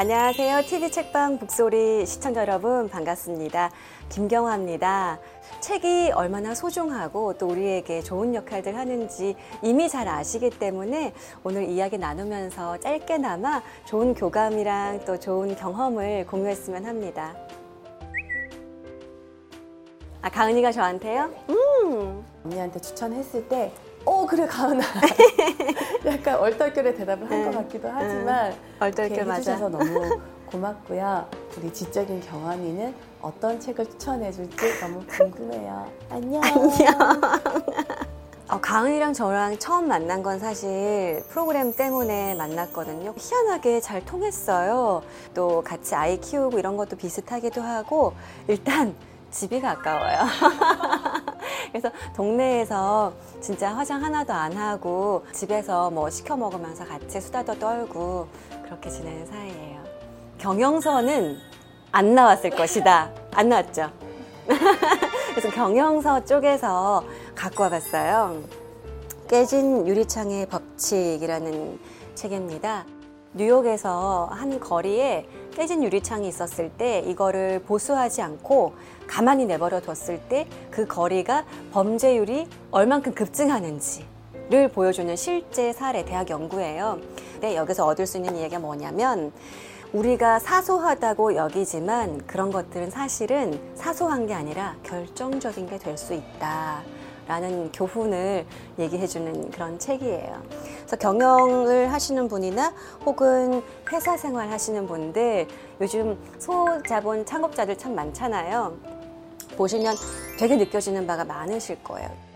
안녕하세요. TV 책방 북소리 시청자 여러분 반갑습니다. 김경화입니다. 책이 얼마나 소중하고 또 우리에게 좋은 역할들 하는지 이미 잘 아시기 때문에 오늘 이야기 나누면서 짧게나마 좋은 교감이랑 또 좋은 경험을 공유했으면 합니다. 아, 가은이가 저한테요? 음. 언니한테 추천했을 때, 어 그래 가은아. 약간 얼떨결에 대답을 한 것 같기도 하지만 얼떨결 이렇게 맞아. 해주셔서 너무 고맙고요. 우리 지적인 경환이는 어떤 책을 추천해 줄지 너무 궁금해요. 안녕. 어, 가은이랑 저랑 처음 만난 건 사실 프로그램 때문에 만났거든요. 희한하게 잘 통했어요. 또 같이 아이 키우고 이런 것도 비슷하기도 하고 일단 집이 가까워요. 그래서 동네에서 진짜 화장 하나도 안 하고 집에서 뭐 시켜 먹으면서 같이 수다도 떨고 그렇게 지내는 사이예요. 경영서는 안 나왔을 것이다. 안 나왔죠? 그래서 경영서 쪽에서 갖고 와봤어요. 깨진 유리창의 법칙이라는 책입니다. 뉴욕에서 한 거리에 깨진 유리창이 있었을 때 이거를 보수하지 않고 가만히 내버려 뒀을 때 그 거리가 범죄율이 얼만큼 급증하는지를 보여주는 실제 사례 대학 연구예요. 근데 여기서 얻을 수 있는 이야기가 뭐냐면 우리가 사소하다고 여기지만 그런 것들은 사실은 사소한 게 아니라 결정적인 게 될 수 있다. 라는 교훈을 얘기해주는 그런 책이에요. 그래서 경영을 하시는 분이나 혹은 회사 생활 하시는 분들 요즘 소자본 창업자들 참 많잖아요. 보시면 되게 느껴지는 바가 많으실 거예요.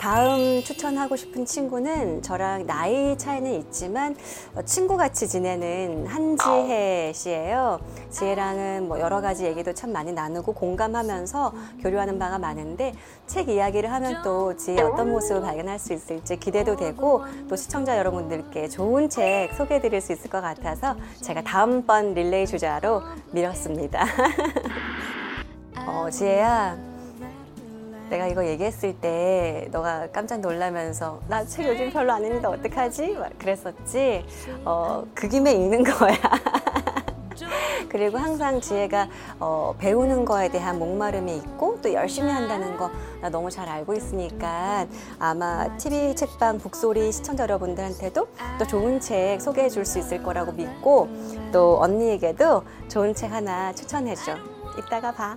다음 추천하고 싶은 친구는 저랑 나이 차이는 있지만 어, 친구같이 지내는 한지혜 씨예요. 지혜랑은 뭐 여러 가지 얘기도 참 많이 나누고 공감하면서 교류하는 바가 많은데 책 이야기를 하면 또 지혜의 어떤 모습을 발견할 수 있을지 기대도 되고 또 시청자 여러분들께 좋은 책 소개해 드릴 수 있을 것 같아서 제가 다음번 릴레이 주자로 밀었습니다. 어, 지혜야. 내가 이거 얘기했을 때 너가 깜짝 놀라면서 나 책 요즘 별로 안 읽는데 어떡하지? 막 그랬었지. 어, 그 김에 읽는 거야. 그리고 항상 지혜가 어, 배우는 거에 대한 목마름이 있고 또 열심히 한다는 거 나 너무 잘 알고 있으니까 아마 TV 책방 북소리 시청자 여러분들한테도 또 좋은 책 소개해 줄 수 있을 거라고 믿고 또 언니에게도 좋은 책 하나 추천해 줘. 이따가 봐.